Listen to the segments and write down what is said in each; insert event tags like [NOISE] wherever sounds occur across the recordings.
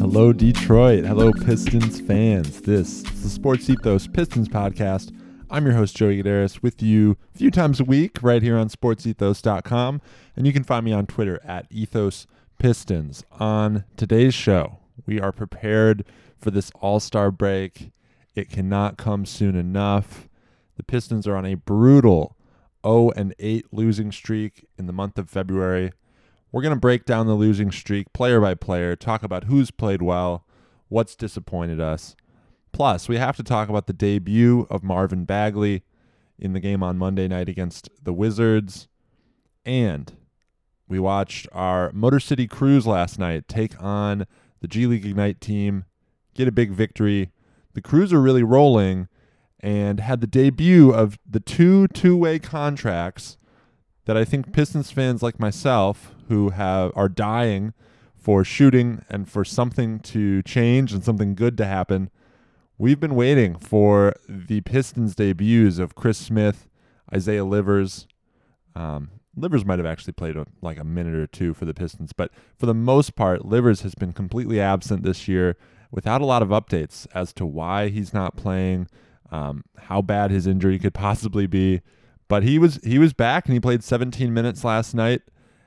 Hello, Detroit. Hello, Pistons fans. This is the Sports Ethos Pistons podcast. I'm your host, Joey Gadaris, with you a few times a week right here on sportsethos.com. And you can find me on Twitter at Ethos Pistons. On today's show, we are prepared for this all star break. It cannot come soon enough. The Pistons are on a brutal 0 and 8 losing streak in the month of February. We're going to break down the losing streak player by player, talk about who's played well, what's disappointed us. Plus, we have to talk about the debut of Marvin Bagley in the game on Monday night against the Wizards. And we watched our Motor City Cruise last night take on the G League Ignite team, get a big victory. The Cruise are really rolling and had the debut of the two two way contracts that I think Pistons fans like myself who have are dying for shooting and for something to change and something good to happen. We've been waiting for the Pistons debuts of Chris Smith, Isaiah Livers. Um, Livers might have actually played a, like a minute or two for the Pistons, but for the most part, Livers has been completely absent this year without a lot of updates as to why he's not playing, um, how bad his injury could possibly be. But he was he was back and he played 17 minutes last night,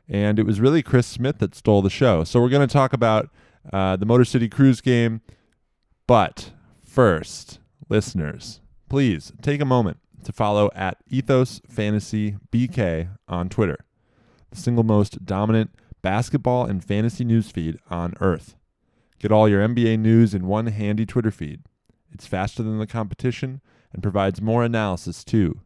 and it was really Chris Smith that stole the show. So we're going to talk about uh, the Motor City Cruise game, but first, listeners, please take a moment to follow at Ethos Fantasy BK on Twitter, the single most dominant basketball and fantasy news feed on earth. Get all your NBA news in one handy Twitter feed. It's faster than the competition and provides more analysis too.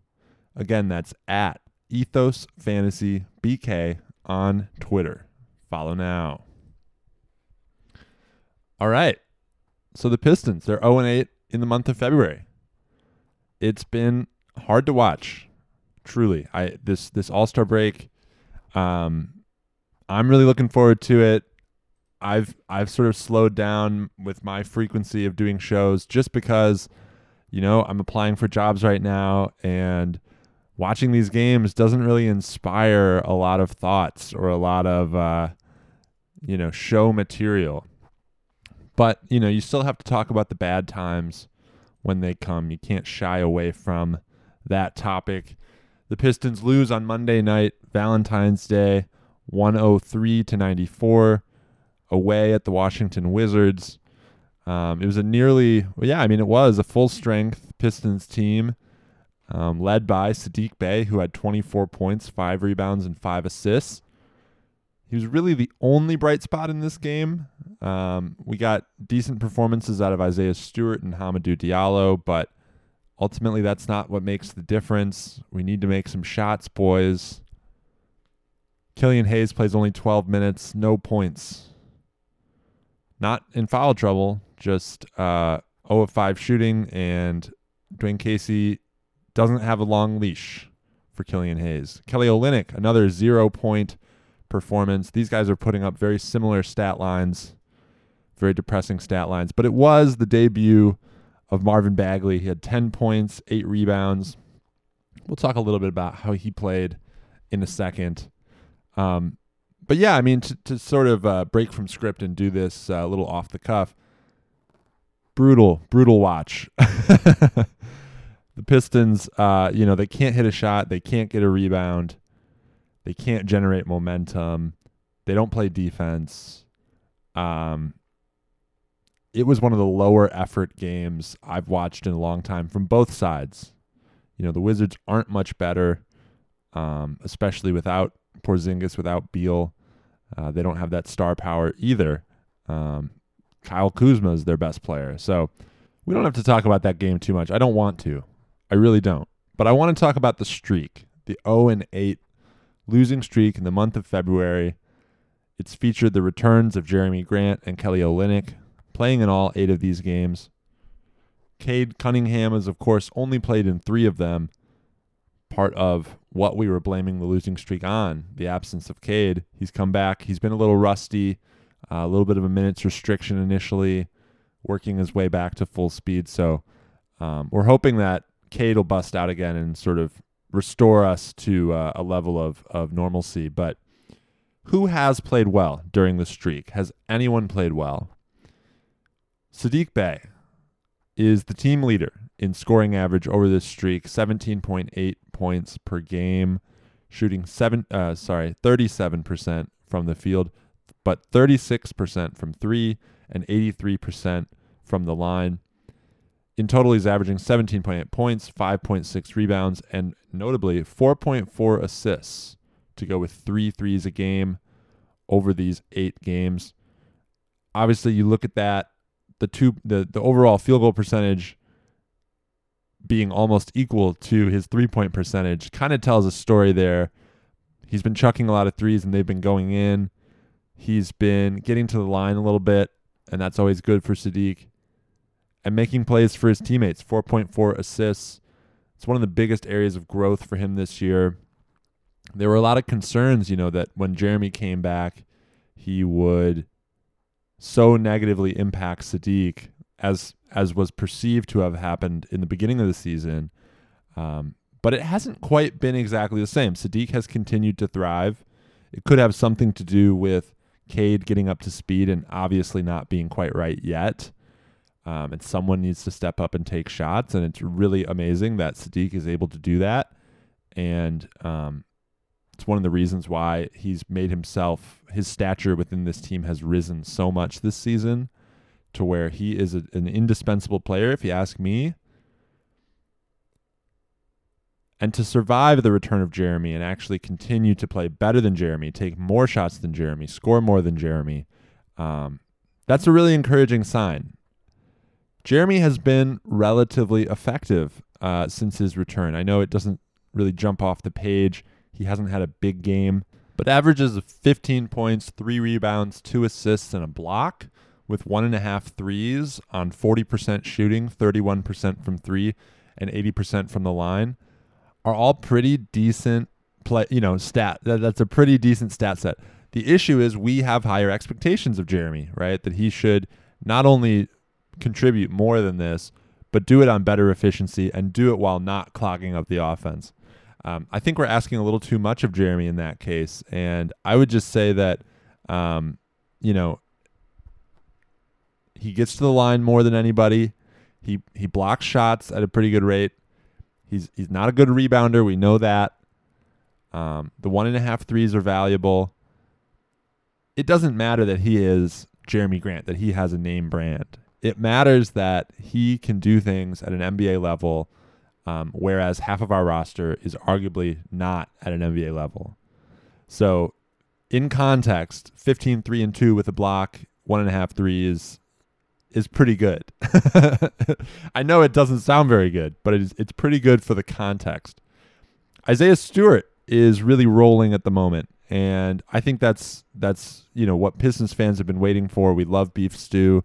Again, that's at Ethos Fantasy BK on Twitter. Follow now. All right. So the Pistons, they're 0 8 in the month of February. It's been hard to watch. Truly. I this this All-Star break um I'm really looking forward to it. I've I've sort of slowed down with my frequency of doing shows just because you know, I'm applying for jobs right now and watching these games doesn't really inspire a lot of thoughts or a lot of uh you know, show material. But, you know, you still have to talk about the bad times when they come. You can't shy away from that topic. The Pistons lose on Monday night, Valentine's Day, 103 to 94, away at the Washington Wizards. Um, it was a nearly, well, yeah, I mean, it was a full strength Pistons team um, led by Sadiq Bey, who had 24 points, five rebounds, and five assists. He was really the only bright spot in this game. Um, we got decent performances out of Isaiah Stewart and Hamidou Diallo, but ultimately that's not what makes the difference. We need to make some shots, boys. Killian Hayes plays only 12 minutes, no points. Not in foul trouble, just uh, 0 of 5 shooting, and Dwane Casey doesn't have a long leash for Killian Hayes. Kelly Olynyk, another zero point performance. These guys are putting up very similar stat lines, very depressing stat lines, but it was the debut of Marvin Bagley. He had 10 points, 8 rebounds. We'll talk a little bit about how he played in a second. Um, but yeah, I mean, to, to sort of uh, break from script and do this uh, a little off the cuff, brutal, brutal watch. [LAUGHS] the Pistons, uh, you know, they can't hit a shot, they can't get a rebound, they can't generate momentum, they don't play defense. Um, it was one of the lower effort games I've watched in a long time from both sides. You know, the Wizards aren't much better, um, especially without Porzingis, without Beal. Uh, they don't have that star power either. Um, Kyle Kuzma is their best player. So we don't have to talk about that game too much. I don't want to. I really don't. But I want to talk about the streak, the 0 and 8 losing streak in the month of February. It's featured the returns of Jerami Grant and Kelly Olynyk, playing in all eight of these games. Cade Cunningham has, of course, only played in three of them. Part of what we were blaming the losing streak on, the absence of Cade. He's come back. He's been a little rusty, uh, a little bit of a minutes restriction initially, working his way back to full speed. So um, we're hoping that Cade will bust out again and sort of restore us to uh, a level of of normalcy. But who has played well during the streak? Has anyone played well? Sadiq Bey is the team leader in scoring average over this streak, 17.8 points per game, shooting seven uh, sorry, 37% from the field, but 36% from 3 and 83% from the line. In total, he's averaging 17.8 points, 5.6 rebounds, and notably 4.4 assists to go with three threes a game over these eight games. Obviously, you look at that, the two the, the overall field goal percentage being almost equal to his three point percentage kind of tells a story there. He's been chucking a lot of threes and they've been going in. He's been getting to the line a little bit, and that's always good for Sadiq. And making plays for his teammates, 4.4 assists. It's one of the biggest areas of growth for him this year. There were a lot of concerns, you know, that when Jerami came back, he would so negatively impact Sadiq as as was perceived to have happened in the beginning of the season. Um, but it hasn't quite been exactly the same. Sadiq has continued to thrive. It could have something to do with Cade getting up to speed and obviously not being quite right yet. Um, and someone needs to step up and take shots. And it's really amazing that Sadiq is able to do that. And um, it's one of the reasons why he's made himself, his stature within this team has risen so much this season to where he is a, an indispensable player, if you ask me. And to survive the return of Jerami and actually continue to play better than Jerami, take more shots than Jerami, score more than Jerami, um, that's a really encouraging sign. Jerami has been relatively effective uh, since his return. I know it doesn't really jump off the page. He hasn't had a big game, but averages of 15 points, three rebounds, two assists, and a block with one and a half threes on 40% shooting, 31% from three, and 80% from the line are all pretty decent play, you know, stat. That, that's a pretty decent stat set. The issue is we have higher expectations of Jerami, right? That he should not only contribute more than this, but do it on better efficiency and do it while not clogging up the offense. Um, I think we're asking a little too much of Jerami in that case, and I would just say that, um, you know, he gets to the line more than anybody. He he blocks shots at a pretty good rate. He's he's not a good rebounder. We know that. Um, the one and a half threes are valuable. It doesn't matter that he is Jerami Grant, that he has a name brand. It matters that he can do things at an NBA level, um, whereas half of our roster is arguably not at an NBA level. So, in context, 15 3 and 2 with a block, one and a half threes is pretty good. [LAUGHS] I know it doesn't sound very good, but it is, it's pretty good for the context. Isaiah Stewart is really rolling at the moment, and I think that's that's you know what Pistons fans have been waiting for. We love beef stew,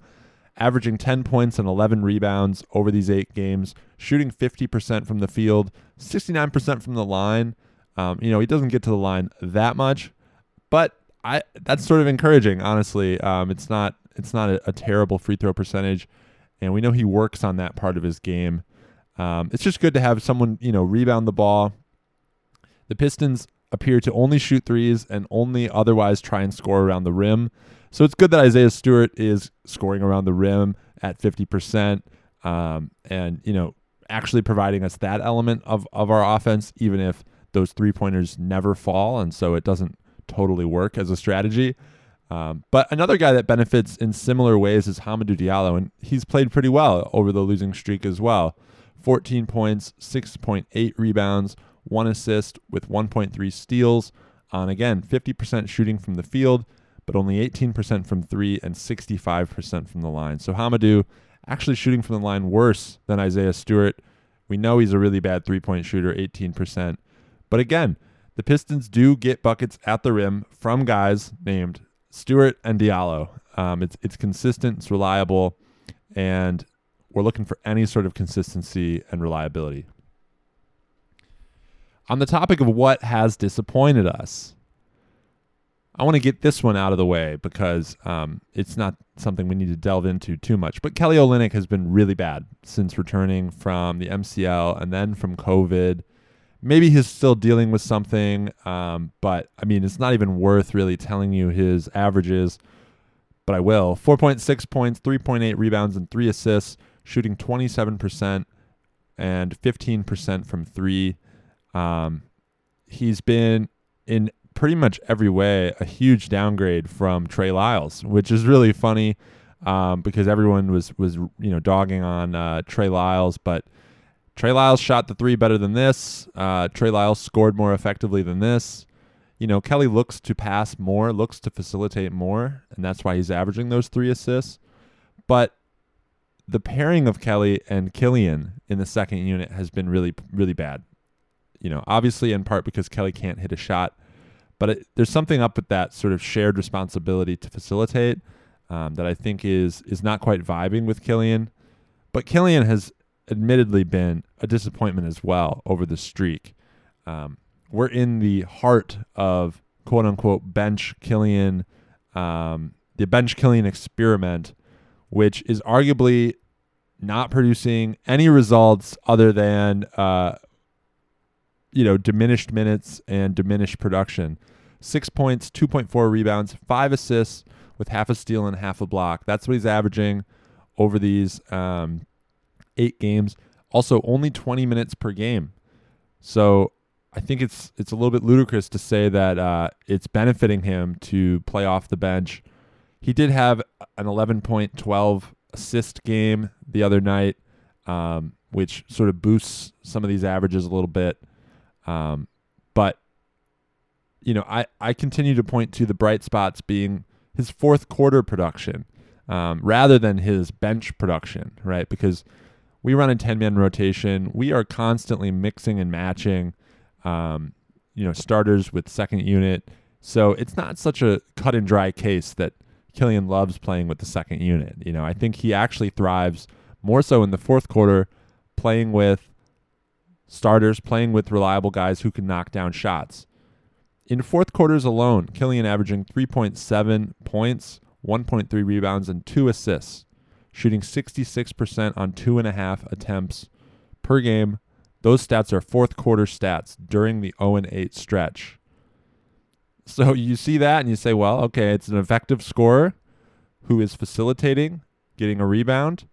averaging 10 points and 11 rebounds over these eight games, shooting 50% from the field, 69% from the line. Um, you know he doesn't get to the line that much, but I that's sort of encouraging. Honestly, um, it's not it's not a, a, terrible free throw percentage, and we know he works on that part of his game. Um, it's just good to have someone you know rebound the ball. The Pistons appear to only shoot threes and only otherwise try and score around the rim. So it's good that Isaiah Stewart is scoring around the rim at 50%, um, and you know actually providing us that element of of our offense, even if those three pointers never fall, and so it doesn't totally work as a strategy. Um, but another guy that benefits in similar ways is Hamidou Diallo, and he's played pretty well over the losing streak as well. 14 points, 6.8 rebounds, one assist with 1.3 steals on, again, 50% shooting from the field, but only 18% from three and 65% from the line. So Hamidou actually shooting from the line worse than Isaiah Stewart. We know he's a really bad three point shooter, 18%. But again, the Pistons do get buckets at the rim from guys named Stewart and Diallo. Um, it's it's consistent, it's reliable, and we're looking for any sort of consistency and reliability. On the topic of what has disappointed us, I want to get this one out of the way because um, it's not something we need to delve into too much. But Kelly Olynyk has been really bad since returning from the MCL and then from COVID. Maybe he's still dealing with something, um, but I mean, it's not even worth really telling you his averages. But I will. 4.6 points, 3.8 rebounds, and three assists, shooting 27% and 15% from three. Um, he's been in pretty much every way a huge downgrade from Trey Lyles, which is really funny um, because everyone was was you know dogging on uh, Trey Lyles, but Trey Lyles shot the three better than this. Uh, Trey Lyles scored more effectively than this. You know, Kelly looks to pass more, looks to facilitate more, and that's why he's averaging those three assists. But the pairing of Kelly and Killian in the second unit has been really, really bad. You know, obviously in part because Kelly can't hit a shot, but it, there's something up with that sort of shared responsibility to facilitate um, that I think is is not quite vibing with Killian. But Killian has admittedly been a disappointment as well over the streak. Um, we're in the heart of quote unquote bench Killian, um, the bench Killian experiment, which is arguably not producing any results other than uh, you know diminished minutes and diminished production. Six points, two point four rebounds, five assists with half a steal and half a block. That's what he's averaging over these um, eight games. Also, only 20 minutes per game. So I think it's it's a little bit ludicrous to say that uh, it's benefiting him to play off the bench. He did have an 11.12 assist game the other night, um, which sort of boosts some of these averages a little bit. Um, but you know, I I continue to point to the bright spots being his fourth quarter production um, rather than his bench production, right? Because we run a 10 man rotation. We are constantly mixing and matching, um, you know, starters with second unit. So it's not such a cut and dry case that Killian loves playing with the second unit. You know, I think he actually thrives more so in the fourth quarter, playing with starters, playing with reliable guys who can knock down shots. In fourth quarters alone, Killian averaging 3.7 points, 1.3 rebounds, and two assists, shooting 66% on two and a half attempts per game. Those stats are fourth quarter stats during the 0 8 stretch. So [LAUGHS] you see that and you say, well, okay, it's an effective scorer who is facilitating, getting a rebound.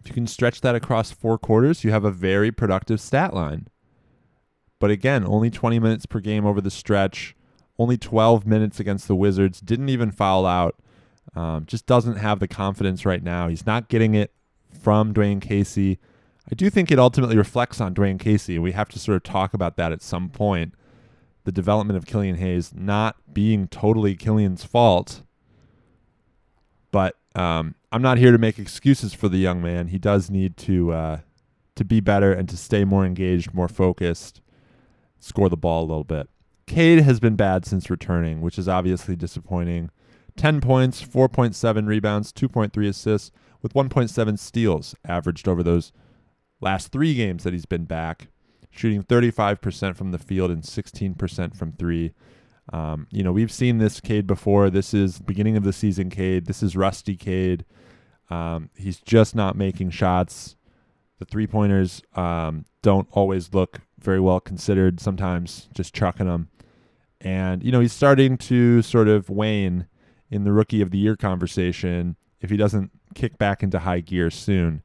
If you can stretch that across four quarters, you have a very productive stat line. But again, only 20 minutes per game over the stretch, only 12 minutes against the Wizards, didn't even foul out. Um, just doesn't have the confidence right now. He's not getting it from Dwane Casey. I do think it ultimately reflects on Dwane Casey. We have to sort of talk about that at some point the development of Killian Hayes not being totally Killian's fault. But um, I'm not here to make excuses for the young man. He does need to uh, to be better and to stay more engaged, more focused, score the ball a little bit. Cade has been bad since returning, which is obviously disappointing. 10 points, 4.7 rebounds, 2.3 assists, with 1.7 steals averaged over those last three games that he's been back shooting 35% from the field and 16% from three. Um, you know, we've seen this Cade before. This is beginning of the season Cade. This is rusty Cade. Um, he's just not making shots. The three pointers um, don't always look very well considered. Sometimes just chucking them. And, you know, he's starting to sort of wane in the rookie of the year conversation if he doesn't kick back into high gear soon.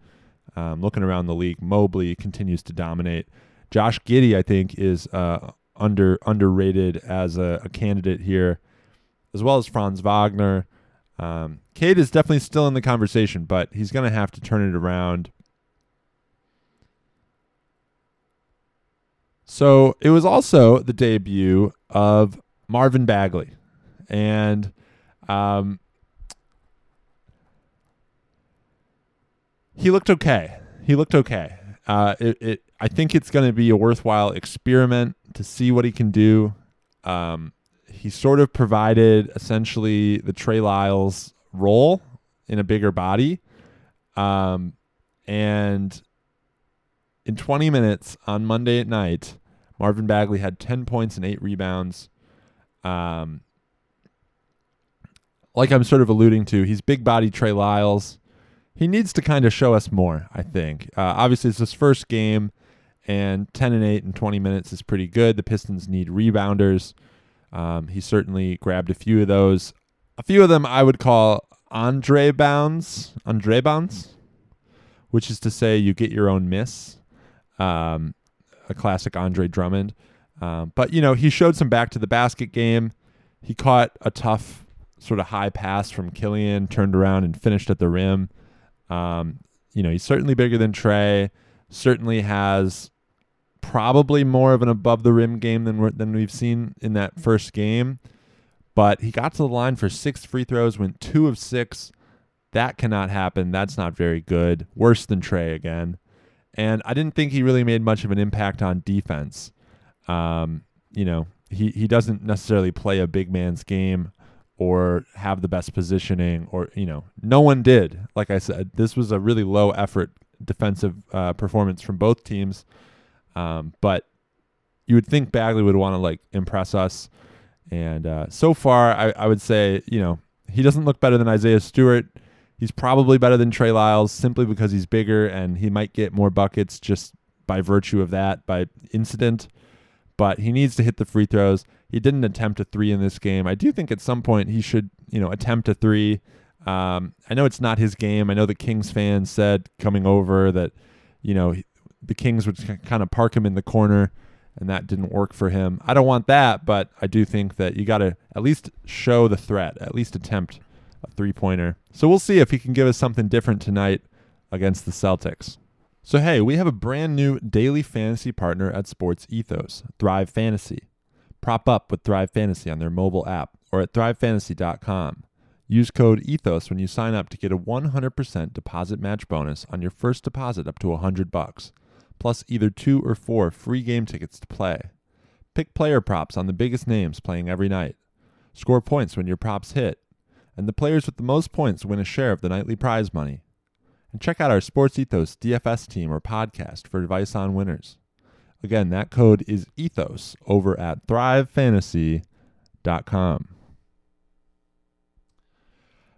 Um, looking around the league, Mobley continues to dominate. Josh Giddey, I think, is uh, under underrated as a, a, candidate here, as well as Franz Wagner. Um, Cade is definitely still in the conversation, but he's going to have to turn it around. So it was also the debut of Marvin Bagley, and um, he looked okay. He looked okay. Uh, it, it I think it's going to be a worthwhile experiment to see what he can do. Um, he sort of provided essentially the Trey Lyles role in a bigger body. Um, and in 20 minutes on Monday at night, Marvin Bagley had 10 points and eight rebounds. Um, like I'm sort of alluding to, he's big body Trey Lyles. He needs to kind of show us more, I think. Uh, obviously, it's his first game, and 10 and 8 in 20 minutes is pretty good. The Pistons need rebounders. Um, he certainly grabbed a few of those. A few of them I would call Andre bounds, Andre bounds, which is to say you get your own miss. Um, a classic Andre Drummond. Um, but you know, he showed some back to the basket game. He caught a tough sort of high pass from Killian, turned around and finished at the rim. Um, you know, he's certainly bigger than Trey. Certainly has probably more of an above the rim game than than we've seen in that first game. But he got to the line for six free throws, went two of six. That cannot happen. That's not very good. Worse than Trey again. And I didn't think he really made much of an impact on defense. Um, you know, he, he doesn't necessarily play a big man's game or have the best positioning or, you know, no one did. Like I said, this was a really low effort defensive uh, performance from both teams. Um, but you would think Bagley would want to like impress us. And uh, so far, I, I would say, you know, he doesn't look better than Isaiah Stewart. He's probably better than Trey Lyles simply because he's bigger and he might get more buckets just by virtue of that, by incident. But he needs to hit the free throws. He didn't attempt a three in this game. I do think at some point he should, you know, attempt a three. Um, I know it's not his game. I know the Kings fans said coming over that, you know, the Kings would kind of park him in the corner, and that didn't work for him. I don't want that, but I do think that you got to at least show the threat, at least attempt a three pointer. So we'll see if he can give us something different tonight against the Celtics. So, hey, we have a brand new daily fantasy partner at Sports Ethos, Thrive Fantasy. Prop up with Thrive Fantasy on their mobile app or at thrivefantasy.com. Use code ETHOS when you sign up to get a 100% deposit match bonus on your first deposit up to 100 bucks plus either two or four free game tickets to play. Pick player props on the biggest names playing every night. Score points when your props hit. And the players with the most points win a share of the nightly prize money. And check out our Sports Ethos DFS team or podcast for advice on winners. Again, that code is ETHOS over at thrivefantasy.com.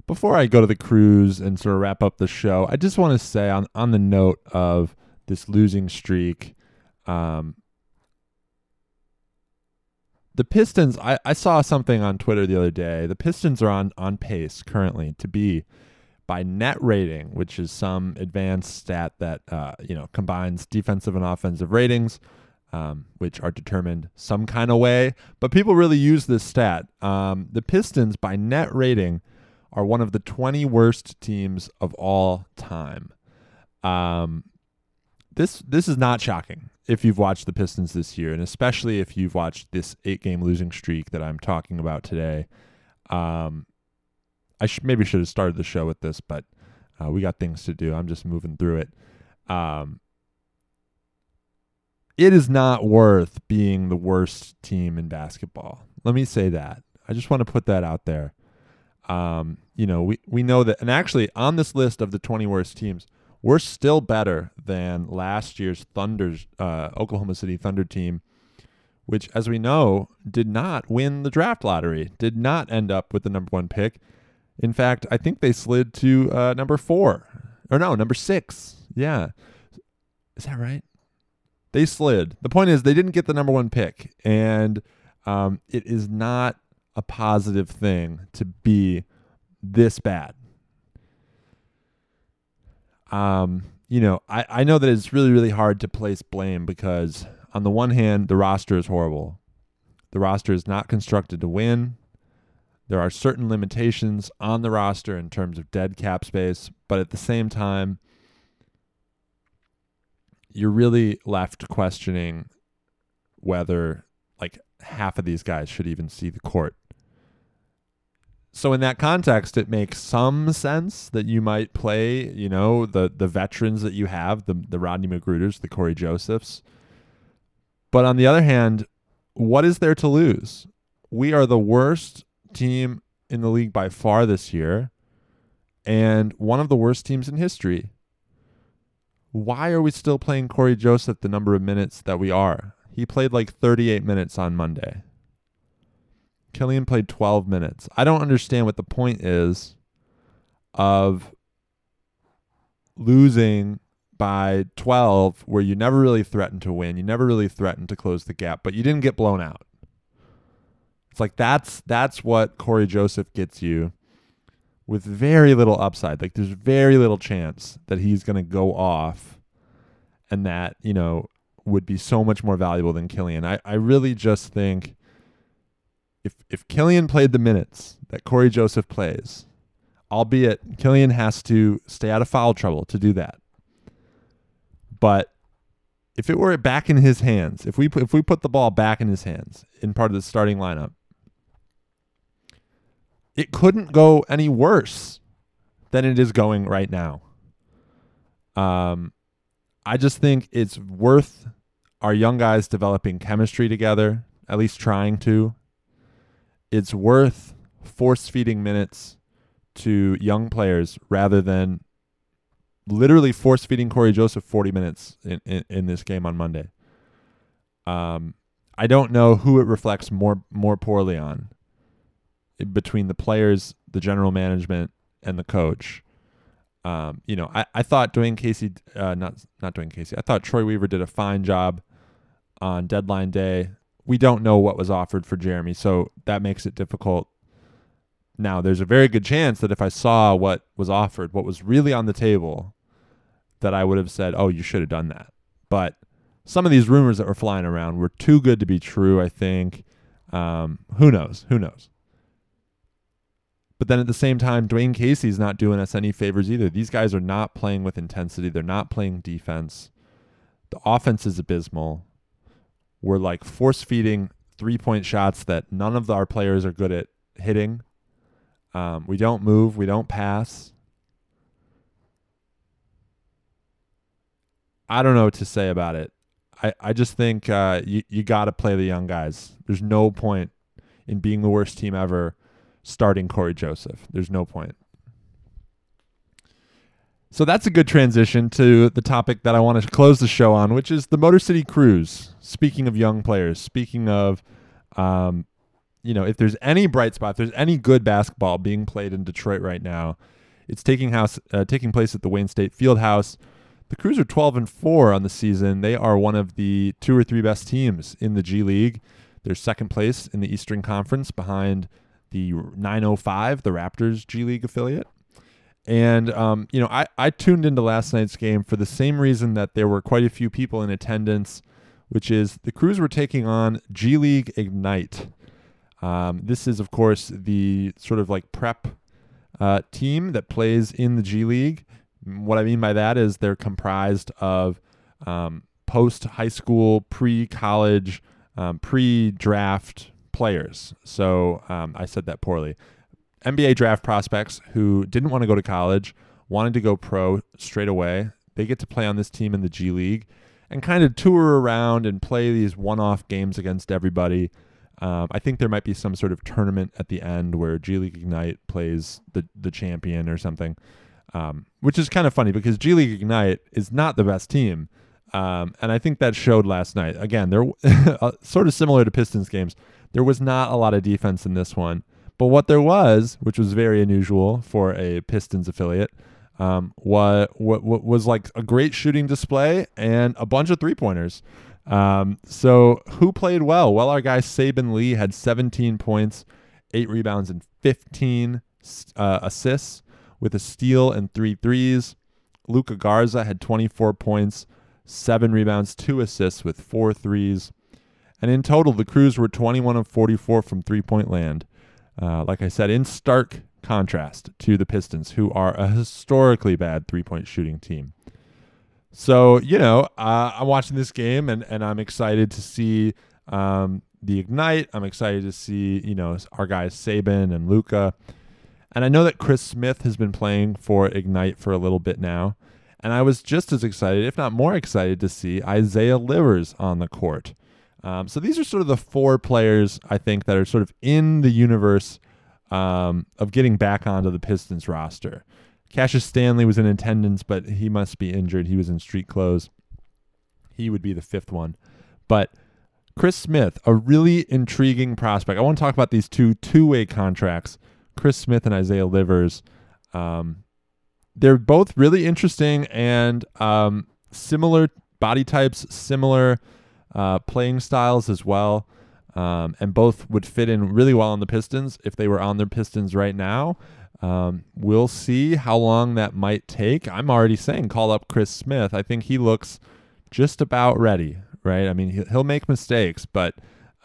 Before I go to the cruise and sort of wrap up the show, I just want to say on, on the note of this losing streak. Um, the Pistons, I, I saw something on Twitter the other day. The Pistons are on, on pace currently to be by net rating, which is some advanced stat that uh, you know combines defensive and offensive ratings, um, which are determined some kind of way. But people really use this stat. Um, the Pistons, by net rating, are one of the 20 worst teams of all time. Um, this this is not shocking if you've watched the Pistons this year, and especially if you've watched this eight game losing streak that I'm talking about today. Um, I sh- maybe should have started the show with this, but uh, we got things to do. I'm just moving through it. Um, it is not worth being the worst team in basketball. Let me say that. I just want to put that out there. Um, you know, we, we know that, and actually on this list of the 20 worst teams, we're still better than last year's Thunder's uh, Oklahoma City Thunder team, which, as we know, did not win the draft lottery, did not end up with the number one pick. In fact, I think they slid to uh, number four, or no, number six. Yeah, is that right? They slid. The point is, they didn't get the number one pick, and um, it is not a positive thing to be this bad um, you know, I, I know that it's really, really hard to place blame because, on the one hand, the roster is horrible. The roster is not constructed to win. There are certain limitations on the roster in terms of dead cap space, but at the same time, you're really left questioning whether like half of these guys should even see the court so in that context, it makes some sense that you might play, you know, the the veterans that you have, the the Rodney McGruders, the Cory Josephs. But on the other hand, what is there to lose? We are the worst team in the league by far this year, and one of the worst teams in history. Why are we still playing Cory Joseph the number of minutes that we are? He played like 38 minutes on Monday. Killian played 12 minutes. I don't understand what the point is of losing by 12 where you never really threatened to win. You never really threatened to close the gap, but you didn't get blown out. It's like that's that's what Cory Joseph gets you with very little upside. Like there's very little chance that he's going to go off and that, you know, would be so much more valuable than Killian. I, I really just think if if Killian played the minutes that Cory Joseph plays, albeit Killian has to stay out of foul trouble to do that. But if it were back in his hands, if we if we put the ball back in his hands in part of the starting lineup, it couldn't go any worse than it is going right now. Um, I just think it's worth our young guys developing chemistry together, at least trying to. It's worth force feeding minutes to young players rather than literally force feeding Cory Joseph 40 minutes in, in, in this game on Monday. Um, I don't know who it reflects more more poorly on between the players, the general management, and the coach. Um, you know, I, I thought Dwane Casey, uh, not not Dwane Casey, I thought Troy Weaver did a fine job on deadline day. We don't know what was offered for Jerami, so that makes it difficult. Now, there's a very good chance that if I saw what was offered, what was really on the table, that I would have said, "Oh, you should have done that." But some of these rumors that were flying around were too good to be true. I think. Um, who knows? Who knows? But then at the same time, Dwane Casey's not doing us any favors either. These guys are not playing with intensity. They're not playing defense. The offense is abysmal. We're like force feeding three point shots that none of our players are good at hitting. Um, we don't move. We don't pass. I don't know what to say about it. I, I just think uh, you, you got to play the young guys. There's no point in being the worst team ever starting Cory Joseph. There's no point. So that's a good transition to the topic that I want to close the show on, which is the Motor City Cruise. Speaking of young players, speaking of, um, you know, if there's any bright spot, if there's any good basketball being played in Detroit right now, it's taking house uh, taking place at the Wayne State Fieldhouse. The Cruise are 12 and 4 on the season. They are one of the two or three best teams in the G League. They're second place in the Eastern Conference behind the 905, the Raptors G League affiliate. And, um, you know, I, I tuned into last night's game for the same reason that there were quite a few people in attendance, which is the Cruise were taking on G League Ignite. Um, this is, of course, the sort of like prep uh, team that plays in the G League. What I mean by that is they're comprised of um, post high school, pre college, um, pre draft players. So um, I said that poorly. NBA draft prospects who didn't want to go to college, wanted to go pro straight away. They get to play on this team in the G League and kind of tour around and play these one off games against everybody. Um, I think there might be some sort of tournament at the end where G League Ignite plays the, the champion or something, um, which is kind of funny because G League Ignite is not the best team. Um, and I think that showed last night. Again, they're [LAUGHS] uh, sort of similar to Pistons games. There was not a lot of defense in this one. But what there was, which was very unusual for a Pistons affiliate, um, what, what, what was like a great shooting display and a bunch of three pointers. Um, so who played well? Well, our guy Saben Lee had 17 points, eight rebounds, and 15 uh, assists with a steal and three threes. Luka Garza had 24 points, seven rebounds, two assists with four threes. And in total, the Cruise were 21 of 44 from three point land. Uh, like I said, in stark contrast to the Pistons, who are a historically bad three point shooting team. So, you know, uh, I'm watching this game and, and I'm excited to see um, the Ignite. I'm excited to see, you know, our guys Saben and Luka. And I know that Chris Smith has been playing for Ignite for a little bit now. And I was just as excited, if not more excited, to see Isaiah Livers on the court. Um, so these are sort of the four players I think that are sort of in the universe um, of getting back onto the Pistons roster. Cassius Stanley was in attendance, but he must be injured. He was in street clothes. He would be the fifth one. But Chris Smith, a really intriguing prospect. I want to talk about these two two-way contracts, Chris Smith and Isaiah Livers. Um, they're both really interesting and um, similar body types, similar uh, playing styles as well. Um, and both would fit in really well on the Pistons if they were on their Pistons right now. Um, we'll see how long that might take. I'm already saying call up Chris Smith. I think he looks just about ready, right? I mean, he'll make mistakes, but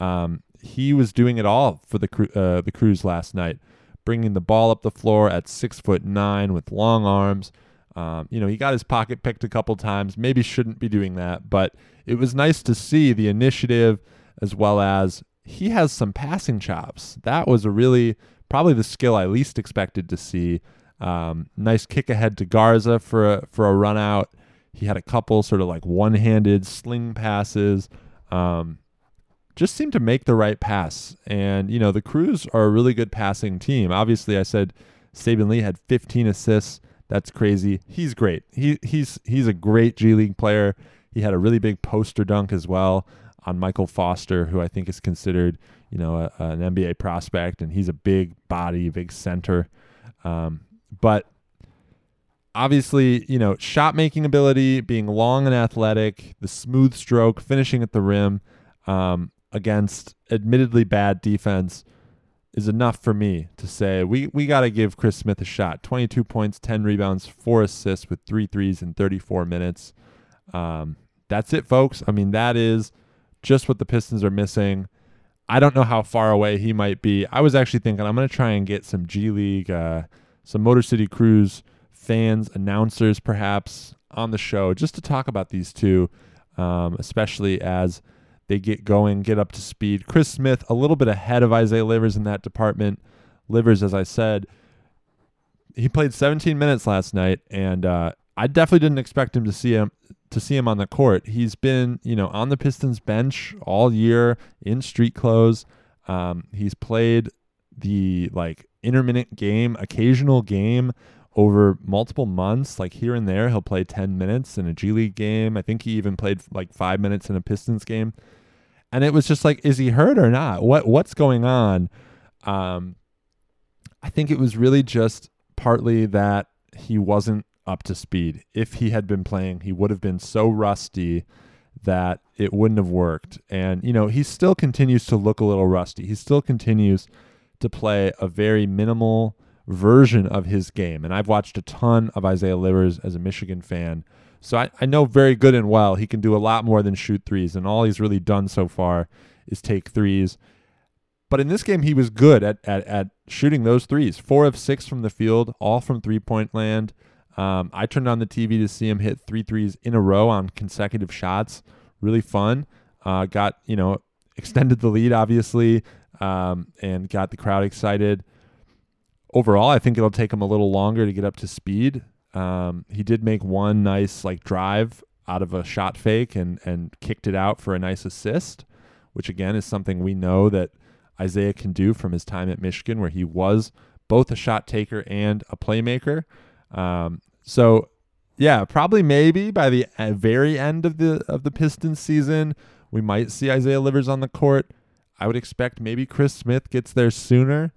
um, he was doing it all for the uh, the Cruise last night, bringing the ball up the floor at six foot nine with long arms. Um, you know, he got his pocket picked a couple times. Maybe shouldn't be doing that, but it was nice to see the initiative as well as he has some passing chops. That was a really probably the skill I least expected to see. Um, nice kick ahead to Garza for a, for a run out. He had a couple sort of like one handed sling passes. Um, just seemed to make the right pass. And, you know, the Cruise are a really good passing team. Obviously, I said Saben Lee had 15 assists. That's crazy. He's great. He he's he's a great G League player. He had a really big poster dunk as well on Michael Foster, who I think is considered, you know, a, an NBA prospect, and he's a big body, big center. Um, but obviously, you know, shot making ability, being long and athletic, the smooth stroke, finishing at the rim um, against admittedly bad defense is enough for me to say we, we got to give Chris Smith a shot. 22 points, 10 rebounds, four assists with three threes in 34 minutes. Um, that's it, folks. I mean, that is just what the Pistons are missing. I don't know how far away he might be. I was actually thinking I'm going to try and get some G League, uh, some Motor City Cruise fans, announcers perhaps on the show just to talk about these two, um, especially as they get going, get up to speed. Chris Smith, a little bit ahead of Isaiah Livers in that department. Livers, as I said, he played 17 minutes last night, and uh, I definitely didn't expect him to see him to see him on the court. He's been, you know, on the Pistons bench all year in street clothes. Um, he's played the like intermittent game, occasional game over multiple months. Like here and there, he'll play 10 minutes in a G League game. I think he even played like five minutes in a Pistons game. And it was just like, is he hurt or not? What what's going on? Um, I think it was really just partly that he wasn't up to speed. If he had been playing, he would have been so rusty that it wouldn't have worked. And, you know, he still continues to look a little rusty. He still continues to play a very minimal version of his game. And I've watched a ton of Isaiah Livers as a Michigan fan. So I, I know very good and well he can do a lot more than shoot threes. And all he's really done so far is take threes. But in this game, he was good at, at, at shooting those threes. Four of six from the field, all from three point land. Um, I turned on the TV to see him hit three threes in a row on consecutive shots. Really fun. Uh, got, you know, [LAUGHS] extended the lead, obviously, um, and got the crowd excited. Overall, I think it'll take him a little longer to get up to speed. Um, he did make one nice like drive out of a shot fake and and kicked it out for a nice assist, which again is something we know that Isaiah can do from his time at Michigan, where he was both a shot taker and a playmaker. Um, so yeah, probably maybe by the very end of the of the Pistons season, we might see Isaiah Livers on the court. I would expect maybe Chris Smith gets there sooner.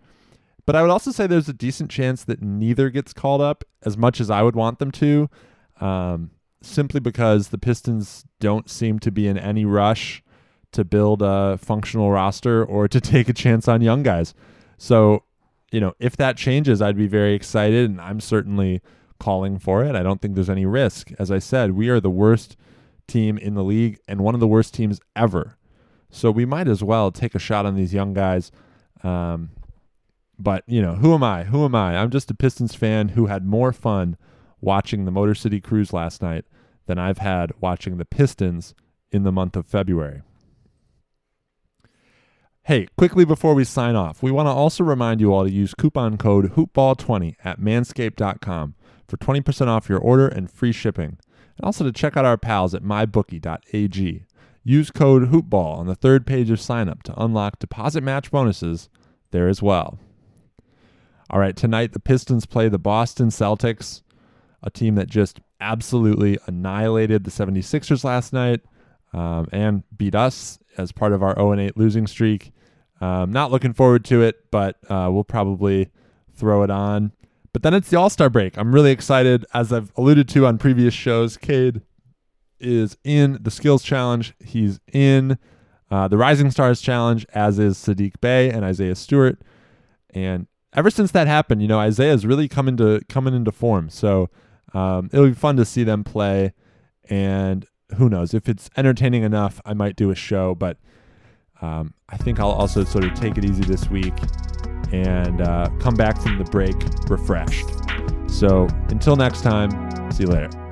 But I would also say there's a decent chance that neither gets called up as much as I would want them to, um, simply because the Pistons don't seem to be in any rush to build a functional roster or to [LAUGHS] take a chance on young guys. So, you know, if that changes, I'd be very excited, and I'm certainly calling for it. I don't think there's any risk. As I said, we are the worst team in the league and one of the worst teams ever. So we might as well take a shot on these young guys. Um, but, you know, who am I? Who am I? I'm just a Pistons fan who had more fun watching the Motor City Cruise last night than I've had watching the Pistons in the month of February. Hey, quickly before we sign off, we want to also remind you all to use coupon code HoopBall20 at manscaped.com for 20% off your order and free shipping. And also to check out our pals at mybookie.ag. Use code HOOPBALL on the third page of signup to unlock deposit match bonuses there as well. All right, tonight the Pistons play the Boston Celtics, a team that just absolutely annihilated the 76ers last night um, and beat us as part of our 0 8 losing streak. Um, not looking forward to it, but uh, we'll probably throw it on. But then it's the All Star break. I'm really excited. As I've alluded to on previous shows, Cade is in the Skills Challenge. He's in uh, the Rising Stars Challenge, as is Sadiq Bey and Isaiah Stewart. And ever since that happened, you know, Isaiah's really coming to coming into form. So um, it'll be fun to see them play. And who knows if it's entertaining enough, I might do a show. But um, I think I'll also sort of take it easy this week and uh, come back from the break refreshed. So until next time, see you later.